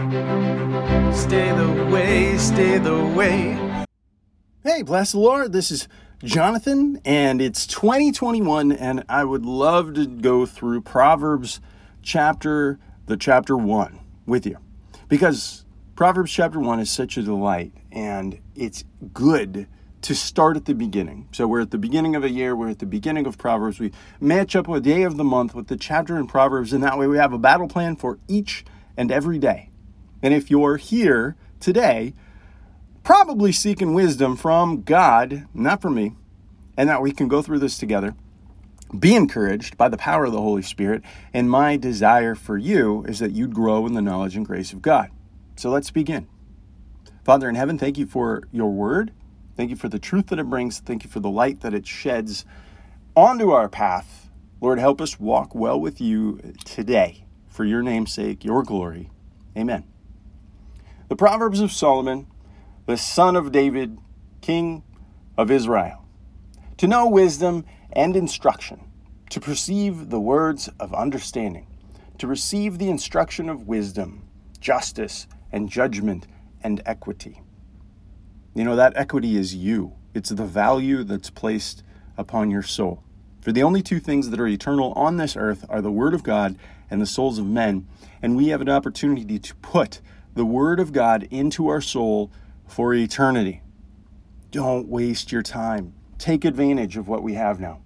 Stay the way, stay the way. Hey, bless the Lord. This is Jonathan, and it's 2021, and I would love to go through Proverbs chapter, the chapter one with you. Because Proverbs chapter one is such a delight, and it's good to start at the beginning. So we're at the beginning of a year, we're at the beginning of Proverbs. We match up a day of the month with the chapter in Proverbs, and that way we have a battle plan for each and every day. And if you're here today, probably seeking wisdom from God, not from me, and that we can go through this together. Be encouraged by the power of the Holy Spirit, and my desire for you is that you'd grow in the knowledge and grace of God. So let's begin. Father in heaven, thank you for your word. Thank you for the truth that it brings. Thank you for the light that it sheds onto our path. Lord, help us walk well with you today for your name's sake, your glory. Amen. The Proverbs of Solomon, the son of David, king of Israel. To know wisdom and instruction, to perceive the words of understanding, to receive the instruction of wisdom, justice, and judgment and equity. You know, that equity is you, it's the value that's placed upon your soul. For the only two things that are eternal on this earth are the Word of God and the souls of men. And we have an opportunity to put the Word of God into our soul for eternity. Don't waste your time. Take advantage of what we have now.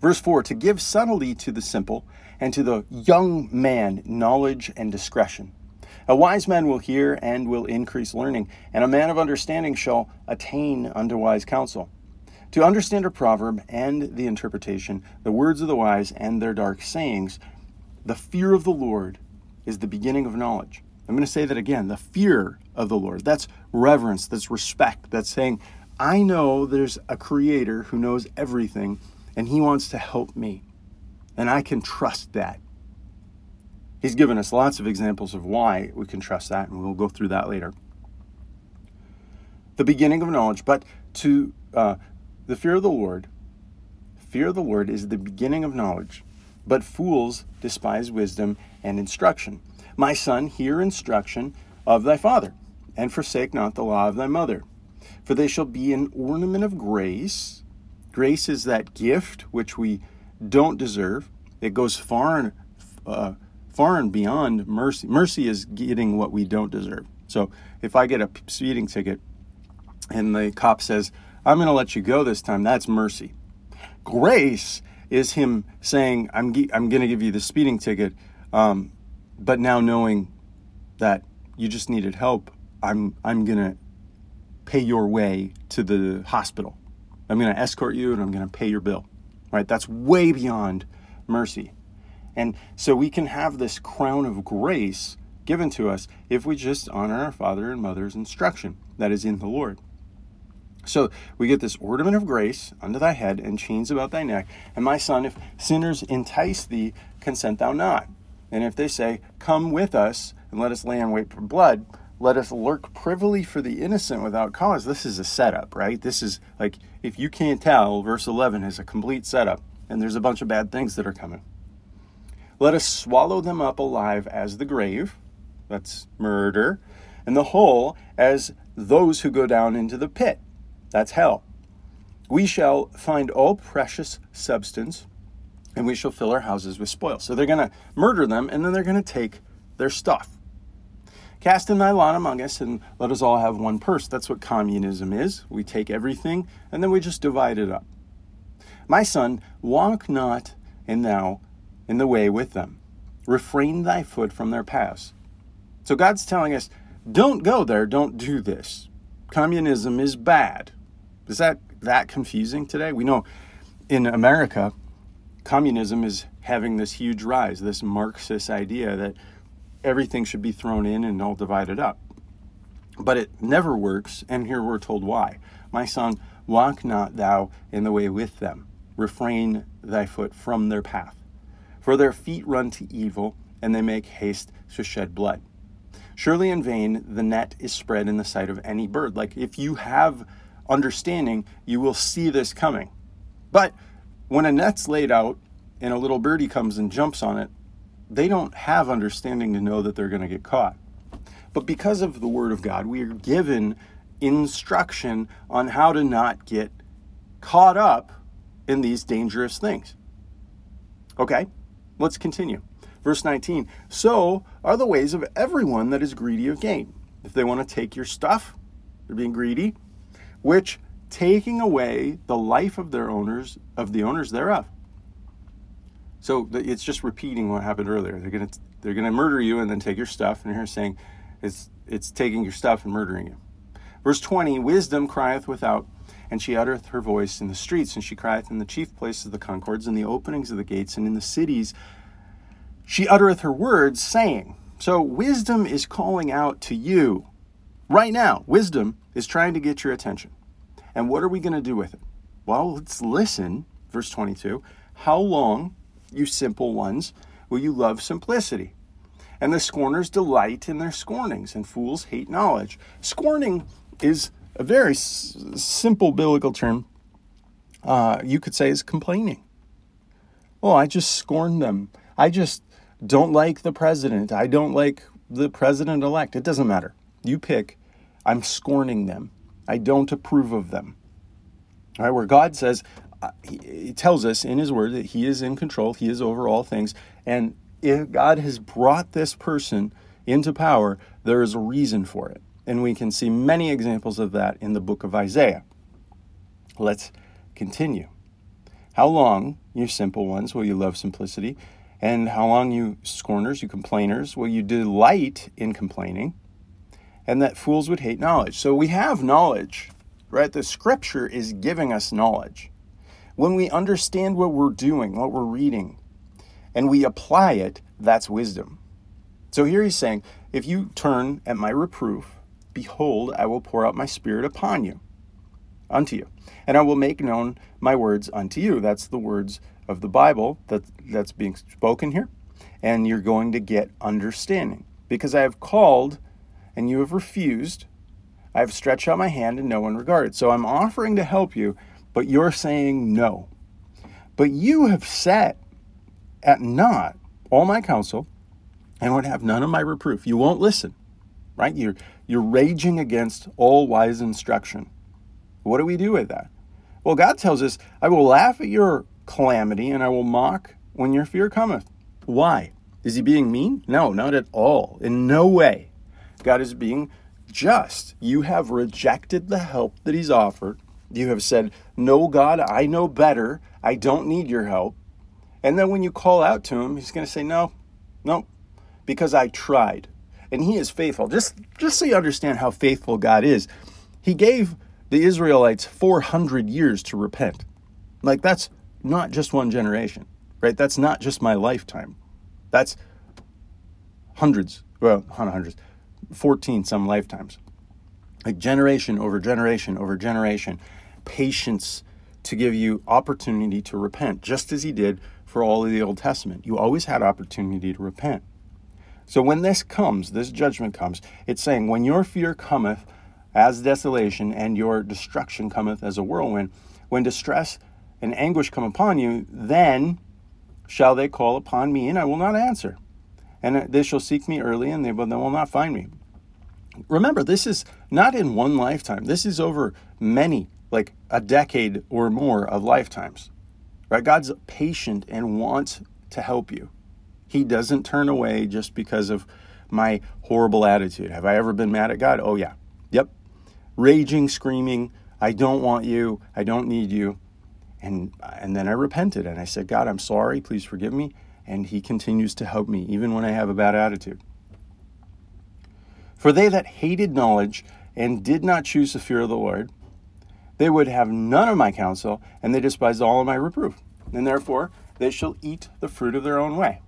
Verse 4 To give subtlety to the simple, and to the young man knowledge and discretion. A wise man will hear and will increase learning, and a man of understanding shall attain unto wise counsel. To understand a proverb and the interpretation, the words of the wise and their dark sayings, the fear of the Lord is the beginning of knowledge. I'm going to say that again the fear of the Lord. That's reverence, that's respect, that's saying, I know there's a creator who knows everything and he wants to help me. And I can trust that. He's given us lots of examples of why we can trust that, and we'll go through that later. The beginning of knowledge, but to uh, the fear of the Lord, fear of the Lord is the beginning of knowledge, but fools despise wisdom and instruction. My son, hear instruction of thy father, and forsake not the law of thy mother. For they shall be an ornament of grace. Grace is that gift which we don't deserve. It goes far and uh, far and beyond mercy. Mercy is getting what we don't deserve. So if I get a speeding ticket and the cop says, I'm going to let you go this time, that's mercy. Grace is him saying, I'm, I'm going to give you the speeding ticket, um, but now knowing that you just needed help, I'm, I'm to pay your way to the hospital. I'm to escort you and I'm to pay your bill. Right? That's way beyond mercy. And so we can have this crown of grace given to us if we just honor our father and mother's instruction that is in the Lord. So we get this ornament of grace under thy head and chains about thy neck. And my son, if sinners entice thee, consent thou not. And if they say, Come with us and let us lay in wait for blood, let us lurk privily for the innocent without cause. This is a setup, right? This is like, if you can't tell, verse 11 is a complete setup, and there's a bunch of bad things that are coming. Let us swallow them up alive as the grave, that's murder, and the whole as those who go down into the pit, that's hell. We shall find all precious substance, and we shall fill our houses with spoil. So they're going to murder them, and then they're going to take their stuff. Cast in thy lot among us, and let us all have one purse. That's what communism is. We take everything, and then we just divide it up. My son, walk not in thou in the way with them. Refrain thy foot from their paths. So God's telling us, don't go there, don't do this. Communism is bad. Is that that confusing today? We know in America, communism is having this huge rise, this Marxist idea that everything should be thrown in and all divided up. But it never works, and here we're told why. My son, walk not thou in the way with them, refrain thy foot from their path. For their feet run to evil, and they make haste to shed blood. Surely in vain the net is spread in the sight of any bird. Like if you have understanding, you will see this coming. But when a net's laid out and a little birdie comes and jumps on it, they don't have understanding to know that they're going to get caught. But because of the Word of God, we are given instruction on how to not get caught up in these dangerous things. Okay, let's continue. Verse 19 So are the ways of everyone that is greedy of gain. If they want to take your stuff, they're being greedy, which taking away the life of their owners, of the owners thereof. So it's just repeating what happened earlier. They're gonna they're gonna murder you and then take your stuff, and here saying it's it's taking your stuff and murdering you. Verse 20, wisdom crieth without, and she uttereth her voice in the streets, and she crieth in the chief places of the concords, and the openings of the gates, and in the cities. She uttereth her words, saying. So wisdom is calling out to you. Right now, wisdom is trying to get your attention. And what are we going to do with it? Well, let's listen. Verse 22 How long you simple ones, will you love simplicity? And the scorners delight in their scornings, and fools hate knowledge. Scorning is a very s- simple biblical term. Uh, you could say is complaining. Oh, I just scorn them. I just don't like the president. I don't like the president elect. It doesn't matter. You pick. I'm scorning them. I don't approve of them. All right, where God says, uh, he, tells us in His Word that He is in control, He is over all things, and if God has brought this person into power, there is a reason for it. And we can see many examples of that in the book of Isaiah. Let's continue. How long, you simple ones, will you love simplicity? And how long, you scorners, you complainers, will you delight in complaining? And that fools would hate knowledge. So we have knowledge, right? The scripture is giving us knowledge. When we understand what we're doing, what we're reading, and we apply it, that's wisdom. So here he's saying, if you turn at my reproof, behold, I will pour out my spirit upon you, unto you, and I will make known my words unto you. That's the words of the Bible that, that's being spoken here. And you're going to get understanding. Because I have called and you have refused. I have stretched out my hand and no one regarded. So I'm offering to help you, but you're saying no. But you have set at naught all my counsel and would have none of my reproof. You won't listen, right? You're, you're raging against all wise instruction. What do we do with that? Well, God tells us, I will laugh at your calamity and I will mock when your fear cometh. Why? Is he being mean? No, not at all. In no way. God is being just. You have rejected the help that he's offered you have said, No, God, I know better. I don't need your help. And then when you call out to him, he's going to say, No, no, because I tried. And he is faithful. Just, just so you understand how faithful God is, he gave the Israelites 400 years to repent. Like, that's not just one generation, right? That's not just my lifetime. That's hundreds, well, hundreds, 14 some lifetimes. Like generation over generation over generation patience to give you opportunity to repent, just as he did for all of the Old Testament. You always had opportunity to repent. So when this comes, this judgment comes, it's saying, When your fear cometh as desolation, and your destruction cometh as a whirlwind, when distress and anguish come upon you, then shall they call upon me, and I will not answer. And they shall seek me early, and they will, will not find me. Remember, this is not in one lifetime. This is over many like a decade or more of lifetimes. Right? God's patient and wants to help you. He doesn't turn away just because of my horrible attitude. Have I ever been mad at God? Oh yeah. Yep. Raging, screaming, I don't want you. I don't need you. And and then I repented and I said, "God, I'm sorry. Please forgive me." And he continues to help me even when I have a bad attitude. For they that hated knowledge and did not choose the fear of the Lord, they would have none of my counsel, and they despised all of my reproof. And therefore, they shall eat the fruit of their own way.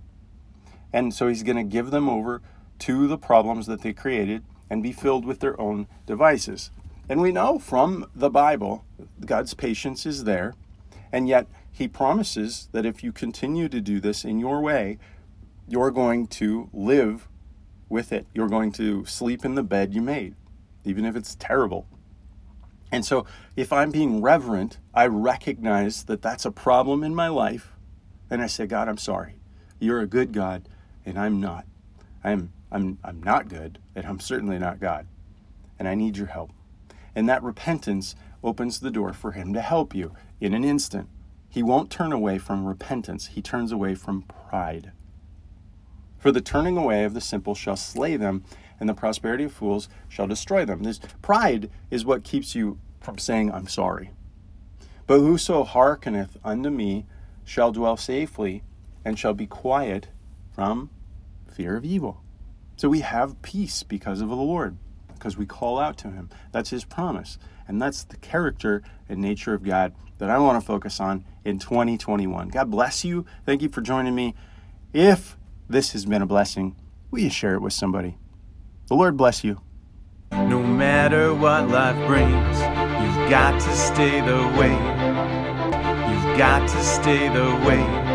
And so he's going to give them over to the problems that they created and be filled with their own devices. And we know from the Bible, God's patience is there. And yet, he promises that if you continue to do this in your way, you're going to live with it. You're going to sleep in the bed you made, even if it's terrible. And so, if I'm being reverent, I recognize that that's a problem in my life. And I say, God, I'm sorry. You're a good God. and I'm not. I'm I'm I'm not good, and I'm certainly not God. And I need your help. And that repentance opens the door for him to help you in an instant. He won't turn away from repentance, he turns away from pride. For the turning away of the simple shall slay them, and the prosperity of fools shall destroy them. This pride is what keeps you from saying, I'm sorry. But whoso hearkeneth unto me shall dwell safely, and shall be quiet from fear of evil. So we have peace because of the Lord, because we call out to him. That's his promise. And that's the character and nature of God that I want to focus on in 2021. God bless you. Thank you for joining me. If this has been a blessing, will you share it with somebody? The Lord bless you. No matter what life brings, you've got to stay the way. You've got to stay the way.